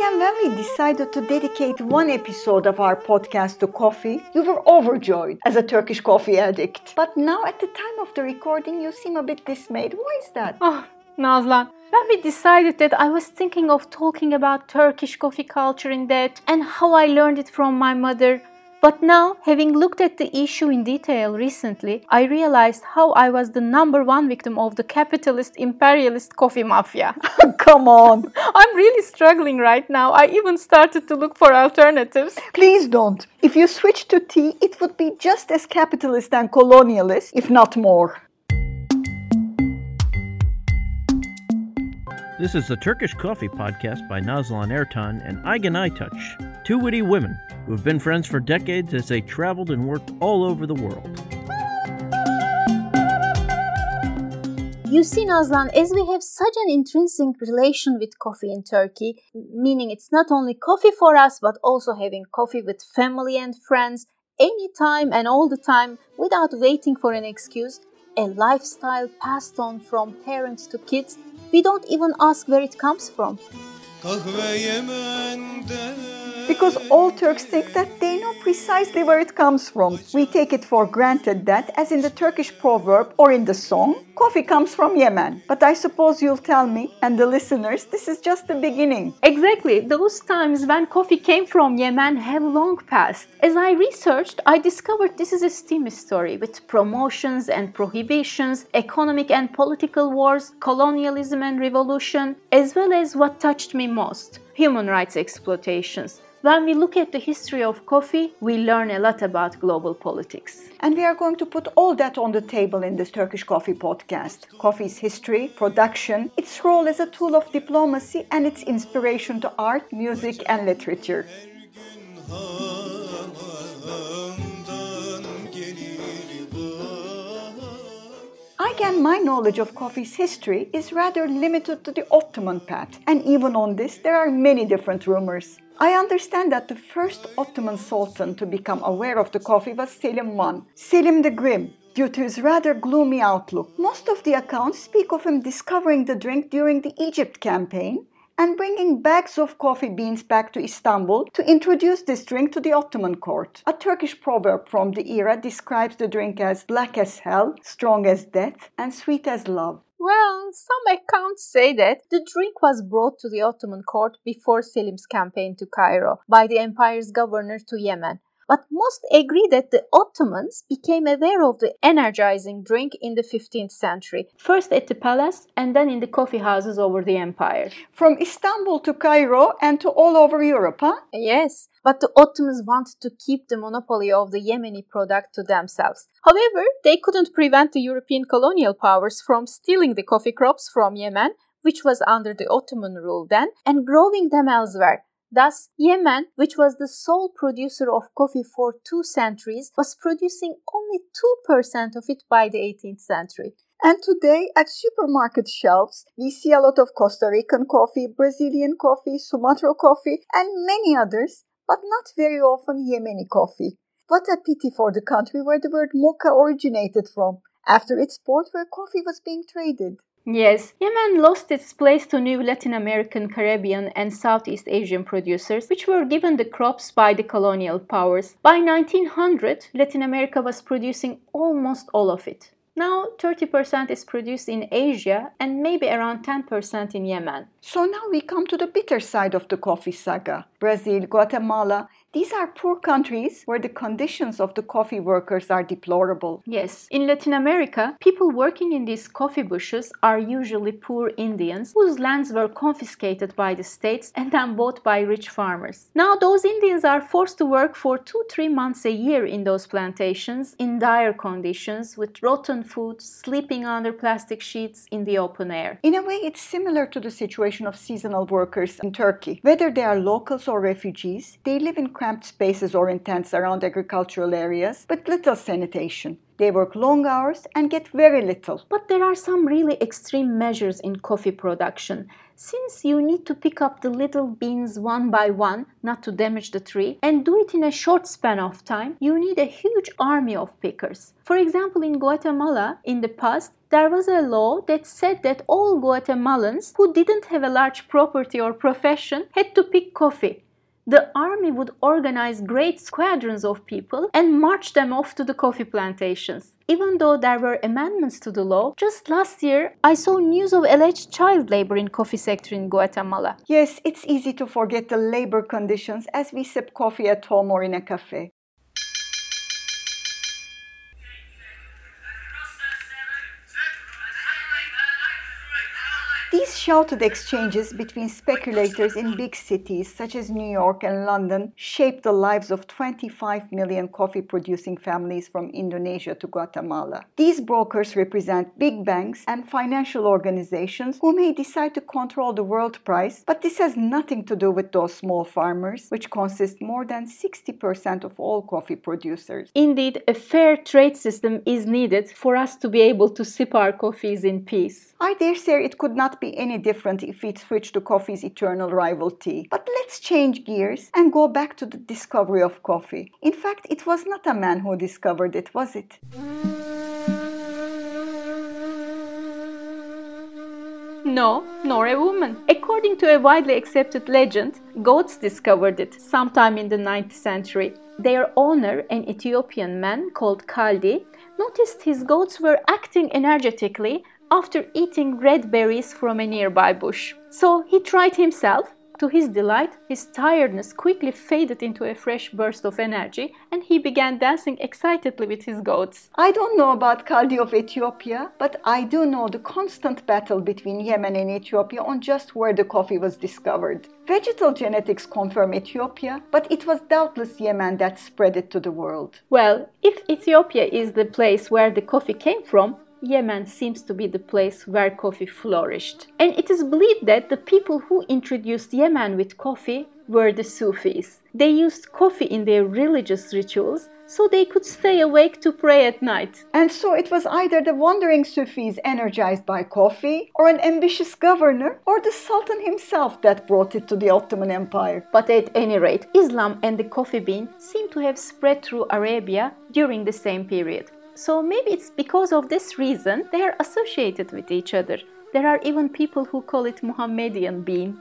Again, when we decided to dedicate one episode of our podcast to coffee, you were overjoyed as a Turkish coffee addict. But now, at the time of the recording, you seem a bit dismayed. Why is that? Oh, Nazlan, when we decided that I was thinking of talking about Turkish coffee culture in depth and how I learned it from my mother, but now, having looked at the issue in detail recently, I realized how I was the number one victim of the capitalist imperialist coffee mafia. Come on. I'm really struggling right now. I even started to look for alternatives. Please don't. If you switch to tea, it would be just as capitalist and colonialist, if not more. This is the Turkish Coffee Podcast by Nazlan Ertan and Aygen Aytaç, two witty women who have been friends for decades as they traveled and worked all over the world. You see, Nazlan, as we have such an intrinsic relation with coffee in Turkey, meaning it's not only coffee for us, but also having coffee with family and friends anytime and all the time without waiting for an excuse, a lifestyle passed on from parents to kids we don't even ask where it comes from. Because all Turks think that they know precisely where it comes from. We take it for granted that, as in the Turkish proverb or in the song, coffee comes from Yemen. But I suppose you'll tell me and the listeners this is just the beginning. Exactly. Those times when coffee came from Yemen have long passed. As I researched, I discovered this is a steamy story with promotions and prohibitions, economic and political wars, colonialism and revolution, as well as what touched me most human rights exploitations. When we look at the history of coffee, we learn a lot about global politics. And we are going to put all that on the table in this Turkish Coffee podcast. Coffee's history, production, its role as a tool of diplomacy, and its inspiration to art, music, and literature. Again, my knowledge of coffee's history is rather limited to the Ottoman path, and even on this, there are many different rumors. I understand that the first Ottoman sultan to become aware of the coffee was Selim I, Selim the Grim, due to his rather gloomy outlook. Most of the accounts speak of him discovering the drink during the Egypt campaign and bringing bags of coffee beans back to Istanbul to introduce this drink to the Ottoman court. A Turkish proverb from the era describes the drink as black as hell, strong as death, and sweet as love. Well, some accounts say that the drink was brought to the Ottoman court before Selim's campaign to Cairo by the empire's governor to Yemen but most agree that the Ottomans became aware of the energizing drink in the 15th century, first at the palace and then in the coffee houses over the empire. From Istanbul to Cairo and to all over Europe, huh? Yes, but the Ottomans wanted to keep the monopoly of the Yemeni product to themselves. However, they couldn't prevent the European colonial powers from stealing the coffee crops from Yemen, which was under the Ottoman rule then, and growing them elsewhere. Thus, Yemen, which was the sole producer of coffee for two centuries, was producing only 2% of it by the 18th century. And today, at supermarket shelves, we see a lot of Costa Rican coffee, Brazilian coffee, Sumatra coffee, and many others, but not very often Yemeni coffee. What a pity for the country where the word mocha originated from, after its port where coffee was being traded. Yes, Yemen lost its place to new Latin American, Caribbean, and Southeast Asian producers, which were given the crops by the colonial powers. By 1900, Latin America was producing almost all of it. Now 30% is produced in Asia and maybe around 10% in Yemen. So now we come to the bitter side of the coffee saga. Brazil, Guatemala, these are poor countries where the conditions of the coffee workers are deplorable. Yes, in Latin America, people working in these coffee bushes are usually poor Indians whose lands were confiscated by the states and then bought by rich farmers. Now, those Indians are forced to work for two, three months a year in those plantations in dire conditions with rotten food, sleeping under plastic sheets in the open air. In a way, it's similar to the situation of seasonal workers in Turkey. Whether they are locals or refugees, they live in cramped spaces or in tents around agricultural areas with little sanitation. They work long hours and get very little. But there are some really extreme measures in coffee production. Since you need to pick up the little beans one by one, not to damage the tree, and do it in a short span of time, you need a huge army of pickers. For example, in Guatemala, in the past, there was a law that said that all Guatemalans who didn't have a large property or profession had to pick coffee the army would organize great squadrons of people and march them off to the coffee plantations. Even though there were amendments to the law, just last year I saw news of alleged child labor in coffee sector in Guatemala. Yes, it's easy to forget the labor conditions as we sip coffee at home or in a cafe. Shouted exchanges between speculators in big cities such as New York and London shaped the lives of 25 million coffee producing families from Indonesia to Guatemala. These brokers represent big banks and financial organizations who may decide to control the world price, but this has nothing to do with those small farmers, which consist more than 60% of all coffee producers. Indeed, a fair trade system is needed for us to be able to sip our coffees in peace. I dare say it could not be any different if we switch to coffee's eternal rival tea. But let's change gears and go back to the discovery of coffee. In fact, it was not a man who discovered it, was it? No, nor a woman. According to a widely accepted legend, goats discovered it sometime in the 9th century. Their owner, an Ethiopian man called Kaldi, noticed his goats were acting energetically after eating red berries from a nearby bush. So he tried himself. To his delight, his tiredness quickly faded into a fresh burst of energy and he began dancing excitedly with his goats. I don't know about Kaldi of Ethiopia, but I do know the constant battle between Yemen and Ethiopia on just where the coffee was discovered. Vegetal genetics confirm Ethiopia, but it was doubtless Yemen that spread it to the world. Well, if Ethiopia is the place where the coffee came from, Yemen seems to be the place where coffee flourished. And it is believed that the people who introduced Yemen with coffee were the Sufis. They used coffee in their religious rituals so they could stay awake to pray at night. And so it was either the wandering Sufis energized by coffee, or an ambitious governor, or the Sultan himself that brought it to the Ottoman Empire. But at any rate, Islam and the coffee bean seem to have spread through Arabia during the same period. So maybe it's because of this reason they are associated with each other. There are even people who call it Muhammadian bean.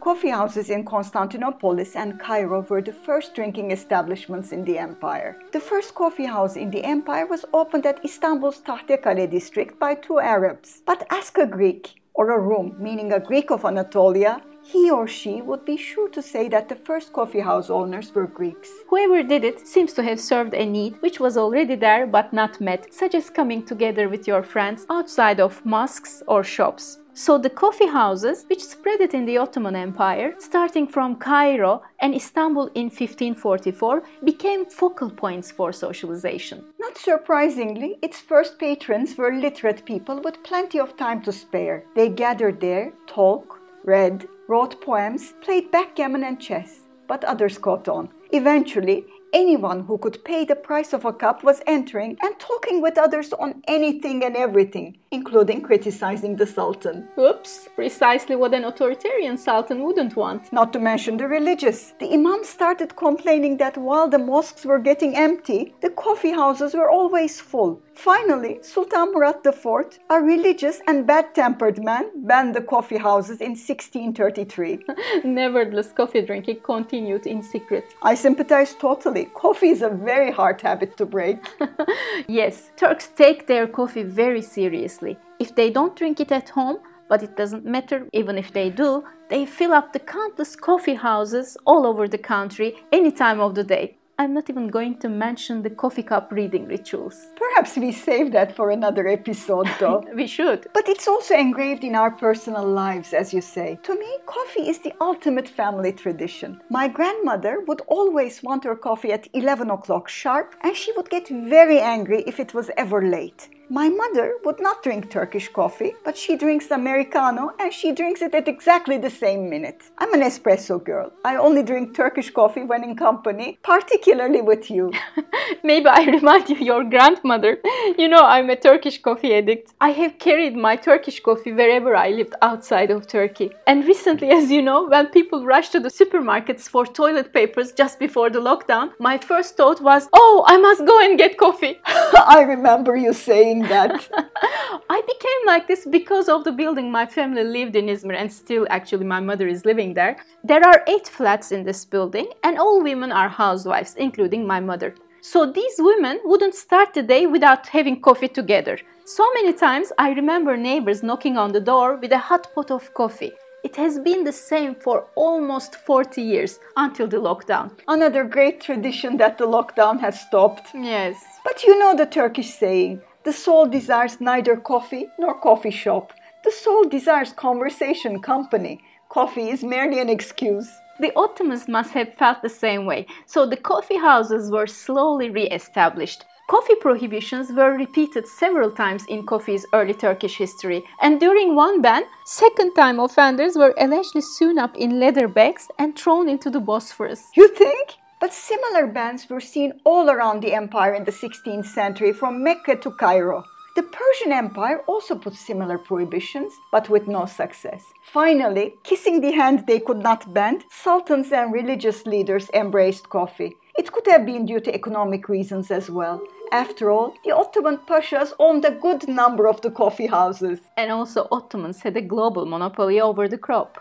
Coffee houses in Constantinople and Cairo were the first drinking establishments in the empire. The first coffee house in the empire was opened at Istanbul's Tahtakale district by two Arabs. But ask a Greek, or a Rum, meaning a Greek of Anatolia, he or she would be sure to say that the first coffee house owners were Greeks. Whoever did it seems to have served a need which was already there but not met, such as coming together with your friends outside of mosques or shops. So the coffee houses, which spread it in the Ottoman Empire, starting from Cairo and Istanbul in 1544, became focal points for socialization. Not surprisingly, its first patrons were literate people with plenty of time to spare. They gathered there, talked, read, wrote poems, played backgammon and chess, but others caught on. Eventually, anyone who could pay the price of a cup was entering and talking with others on anything and everything, including criticizing the Sultan. Oops, precisely what an authoritarian Sultan wouldn't want. Not to mention the religious. The Imam started complaining that while the mosques were getting empty, the coffee houses were always full. Finally, Sultan Murad IV, a religious and bad tempered man, banned the coffee houses in 1633. Nevertheless, coffee drinking continued in secret. I sympathize totally. Coffee is a very hard habit to break. yes, Turks take their coffee very seriously. If they don't drink it at home, but it doesn't matter, even if they do, they fill up the countless coffee houses all over the country any time of the day. I'm not even going to mention the coffee cup reading rituals. Perhaps we save that for another episode, though. we should. But it's also engraved in our personal lives, as you say. To me, coffee is the ultimate family tradition. My grandmother would always want her coffee at 11 o'clock sharp, and she would get very angry if it was ever late. My mother would not drink Turkish coffee, but she drinks Americano and she drinks it at exactly the same minute. I'm an espresso girl. I only drink Turkish coffee when in company, particularly with you. Maybe I remind you your grandmother. You know, I'm a Turkish coffee addict. I have carried my Turkish coffee wherever I lived outside of Turkey. And recently, as you know, when people rushed to the supermarkets for toilet papers just before the lockdown, my first thought was, oh, I must go and get coffee. I remember you saying that. I became like this because of the building my family lived in Izmir and still actually my mother is living there. There are eight flats in this building and all women are housewives, including my mother. So these women wouldn't start the day without having coffee together. So many times I remember neighbors knocking on the door with a hot pot of coffee. It has been the same for almost 40 years until the lockdown. Another great tradition that the lockdown has stopped. Yes. But you know the Turkish saying the soul desires neither coffee nor coffee shop. The soul desires conversation, company. Coffee is merely an excuse. The Ottomans must have felt the same way, so the coffee houses were slowly re established. Coffee prohibitions were repeated several times in coffee's early Turkish history, and during one ban, second time offenders were allegedly sewn up in leather bags and thrown into the Bosphorus. You think? But similar bans were seen all around the empire in the 16th century, from Mecca to Cairo. The Persian Empire also put similar prohibitions, but with no success. Finally, kissing the hand they could not bend, sultans and religious leaders embraced coffee. It could have been due to economic reasons as well. After all, the Ottoman pashas owned a good number of the coffee houses. And also, Ottomans had a global monopoly over the crop.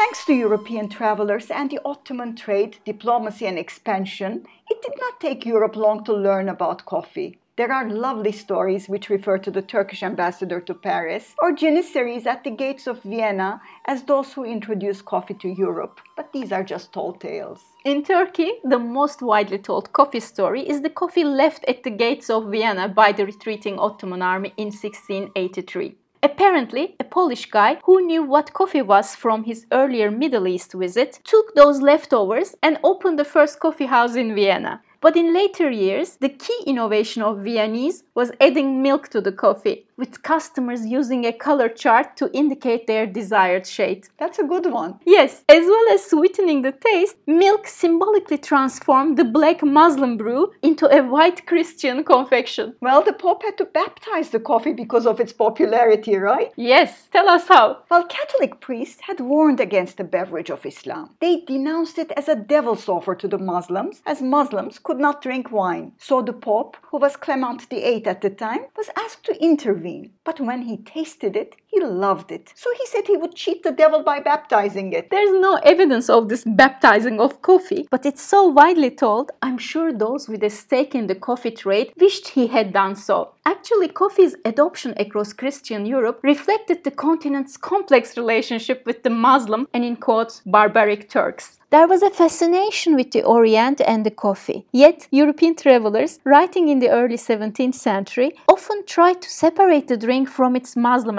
Thanks to European travelers and the Ottoman trade, diplomacy, and expansion, it did not take Europe long to learn about coffee. There are lovely stories which refer to the Turkish ambassador to Paris or Janissaries at the gates of Vienna as those who introduced coffee to Europe, but these are just tall tales. In Turkey, the most widely told coffee story is the coffee left at the gates of Vienna by the retreating Ottoman army in 1683. Apparently, a Polish guy who knew what coffee was from his earlier Middle East visit took those leftovers and opened the first coffee house in Vienna. But in later years, the key innovation of Viennese was adding milk to the coffee, with customers using a color chart to indicate their desired shade. That's a good one. Yes, as well as sweetening the taste, milk symbolically transformed the black Muslim brew into a white Christian confection. Well, the Pope had to baptize the coffee because of its popularity, right? Yes, tell us how. Well, Catholic priests had warned against the beverage of Islam. They denounced it as a devil's offer to the Muslims, as Muslims could not drink wine. So the Pope, who was Clement VIII at the time, was asked to intervene but when he tasted it, he loved it. So he said he would cheat the devil by baptizing it. There's no evidence of this baptizing of coffee, but it's so widely told, I'm sure those with a stake in the coffee trade wished he had done so. Actually, coffee's adoption across Christian Europe reflected the continent's complex relationship with the Muslim and, in quotes, barbaric Turks. There was a fascination with the Orient and the coffee. Yet, European travelers, writing in the early 17th century, often tried to separate the drink from its Muslim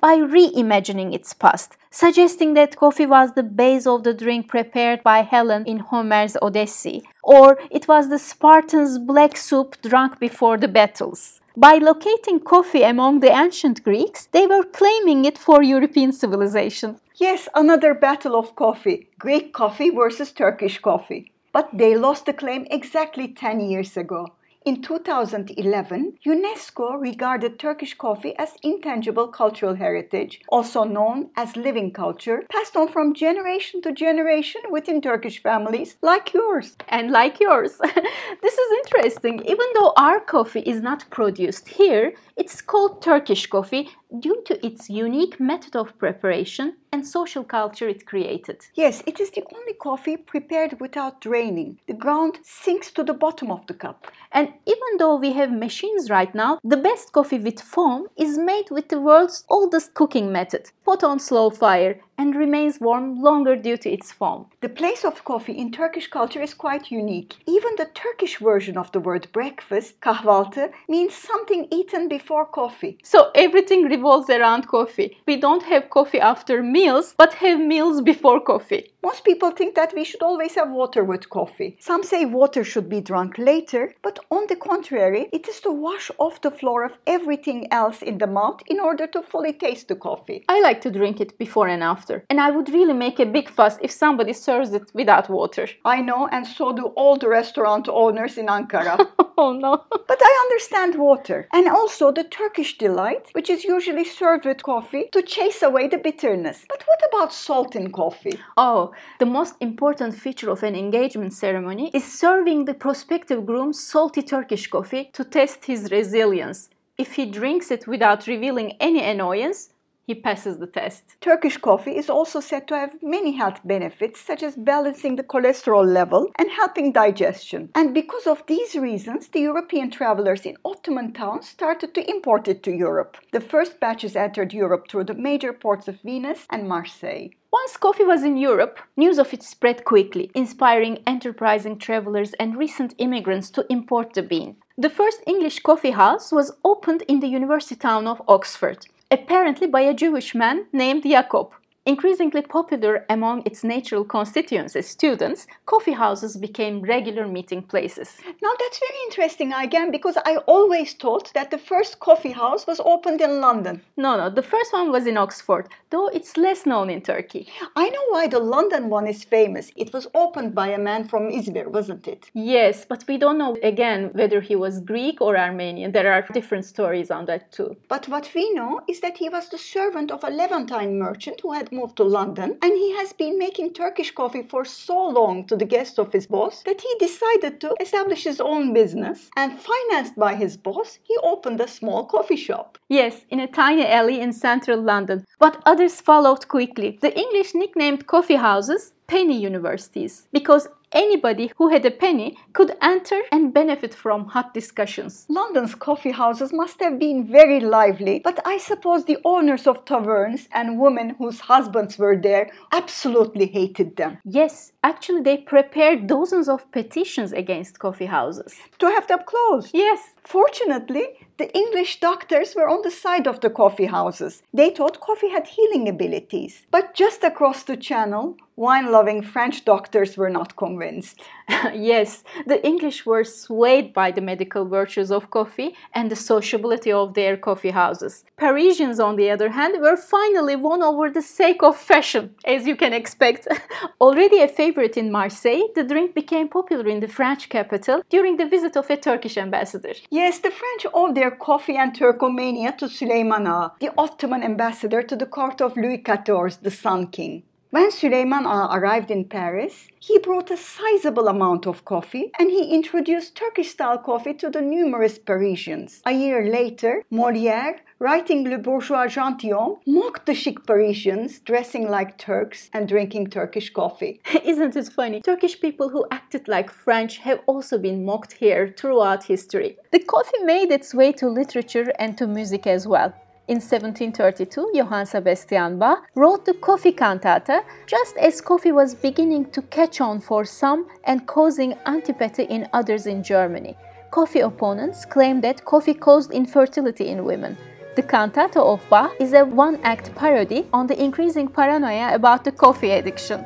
by reimagining its past, suggesting that coffee was the base of the drink prepared by Helen in Homer's Odyssey, or it was the Spartans' black soup drunk before the battles. By locating coffee among the ancient Greeks, they were claiming it for European civilization. Yes, another battle of coffee Greek coffee versus Turkish coffee. But they lost the claim exactly 10 years ago. In 2011, UNESCO regarded Turkish coffee as intangible cultural heritage, also known as living culture, passed on from generation to generation within Turkish families like yours. And like yours. this is interesting. Even though our coffee is not produced here, it's called Turkish coffee due to its unique method of preparation and social culture it created. Yes, it is the only coffee prepared without draining. The ground sinks to the bottom of the cup. And even though we have machines right now, the best coffee with foam is made with the world's oldest cooking method, put on slow fire and remains warm longer due to its foam. The place of coffee in Turkish culture is quite unique. Even the Turkish version of the word breakfast, kahvaltı, means something eaten before coffee. So everything revolves around coffee. We don't have coffee after meals, but have meals before coffee. Most people think that we should always have water with coffee. Some say water should be drunk later, but on the contrary, it is to wash off the floor of everything else in the mouth in order to fully taste the coffee. I like to drink it before and after, and I would really make a big fuss if somebody serves it without water. I know, and so do all the restaurant owners in Ankara. oh no. but I understand water, and also the Turkish delight, which is usually served with coffee to chase away the bitterness. But what about salt in coffee? Oh, the most important feature of an engagement ceremony is serving the prospective groom salty Turkish coffee to test his resilience. If he drinks it without revealing any annoyance, he passes the test. Turkish coffee is also said to have many health benefits, such as balancing the cholesterol level and helping digestion. And because of these reasons, the European travelers in Ottoman towns started to import it to Europe. The first batches entered Europe through the major ports of Venice and Marseille. Once coffee was in Europe, news of it spread quickly, inspiring enterprising travelers and recent immigrants to import the bean. The first English coffee house was opened in the university town of Oxford apparently by a Jewish man named Jacob. Increasingly popular among its natural constituents students, coffee houses became regular meeting places. Now that's very interesting, again, because I always thought that the first coffee house was opened in London. No, no, the first one was in Oxford, though it's less known in Turkey. I know why the London one is famous. It was opened by a man from Izmir, wasn't it? Yes, but we don't know again whether he was Greek or Armenian. There are different stories on that too. But what we know is that he was the servant of a Levantine merchant who had moved to London and he has been making Turkish coffee for so long to the guests of his boss that he decided to establish his own business and financed by his boss, he opened a small coffee shop. Yes, in a tiny alley in central London. But others followed quickly. The English nicknamed coffee houses penny universities because anybody who had a penny could enter and benefit from hot discussions. London's coffee houses must have been very lively, but I suppose the owners of taverns and women whose husbands were there absolutely hated them. Yes, actually, they prepared dozens of petitions against coffee houses. To have them closed? Yes. Fortunately, the English doctors were on the side of the coffee houses. They thought coffee had healing abilities. But just across the channel, wine loving French doctors were not convinced. yes, the English were swayed by the medical virtues of coffee and the sociability of their coffee houses. Parisians, on the other hand, were finally won over the sake of fashion, as you can expect. Already a favorite in Marseille, the drink became popular in the French capital during the visit of a Turkish ambassador. Yes, the French owe their coffee and Turkomania to Süleyman Ağa, the Ottoman ambassador to the court of Louis XIV, the Sun King. When Süleyman Ağa arrived in Paris, he brought a sizable amount of coffee and he introduced Turkish style coffee to the numerous Parisians. A year later, Molière, writing Le Bourgeois Gentilhomme, mocked the chic Parisians dressing like Turks and drinking Turkish coffee. Isn't it funny? Turkish people who acted like French have also been mocked here throughout history. The coffee made its way to literature and to music as well. In 1732, Johann Sebastian Bach wrote the Coffee Cantata just as coffee was beginning to catch on for some and causing antipathy in others in Germany. Coffee opponents claim that coffee caused infertility in women. The Cantata of Bach is a one act parody on the increasing paranoia about the coffee addiction.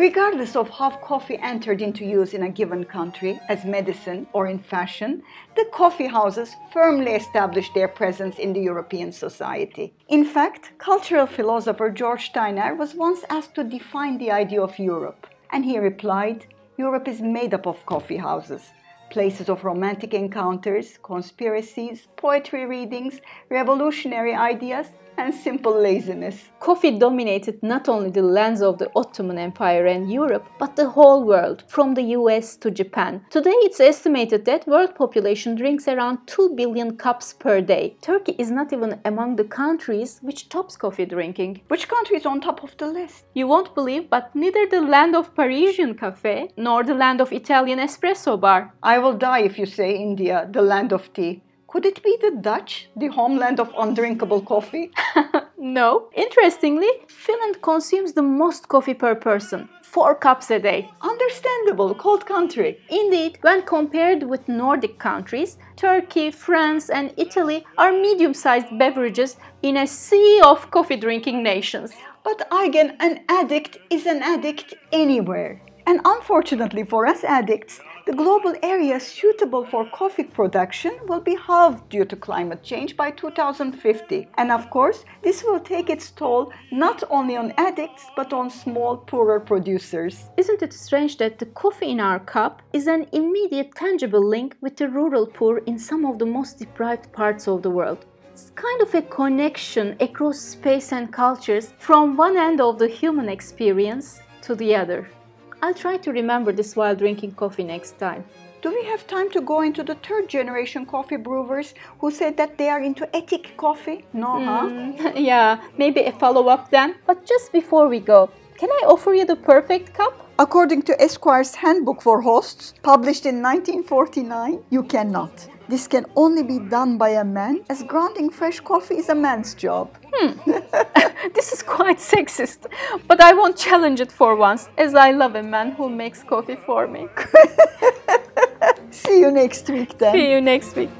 Regardless of how coffee entered into use in a given country, as medicine or in fashion, the coffee houses firmly established their presence in the European society. In fact, cultural philosopher George Steiner was once asked to define the idea of Europe, and he replied Europe is made up of coffee houses places of romantic encounters, conspiracies, poetry readings, revolutionary ideas, and simple laziness. Coffee dominated not only the lands of the Ottoman Empire and Europe, but the whole world, from the US to Japan. Today it's estimated that world population drinks around 2 billion cups per day. Turkey is not even among the countries which tops coffee drinking. Which country is on top of the list? You won't believe, but neither the land of Parisian cafe nor the land of Italian espresso bar. I will die if you say India, the land of tea. Could it be the Dutch, the homeland of undrinkable coffee? No. Interestingly, Finland consumes the most coffee per person. 4 cups a day. Understandable, cold country. Indeed, when compared with Nordic countries, Turkey, France, and Italy are medium sized beverages in a sea of coffee drinking nations. But again, an addict is an addict anywhere. And unfortunately for us addicts, the global area suitable for coffee production will be halved due to climate change by 2050. And of course, this will take its toll not only on addicts but on small, poorer producers. Isn't it strange that the coffee in our cup is an immediate, tangible link with the rural poor in some of the most deprived parts of the world? It's kind of a connection across space and cultures from one end of the human experience to the other. I'll try to remember this while drinking coffee next time. Do we have time to go into the third generation coffee brewers who said that they are into ethic coffee? No, huh? Mm, yeah, maybe a follow up then. But just before we go, can I offer you the perfect cup? According to Esquire's Handbook for Hosts, published in 1949, you cannot. This can only be done by a man, as grounding fresh coffee is a man's job. Hmm. this is quite sexist, but I won't challenge it for once, as I love a man who makes coffee for me. See you next week then. See you next week.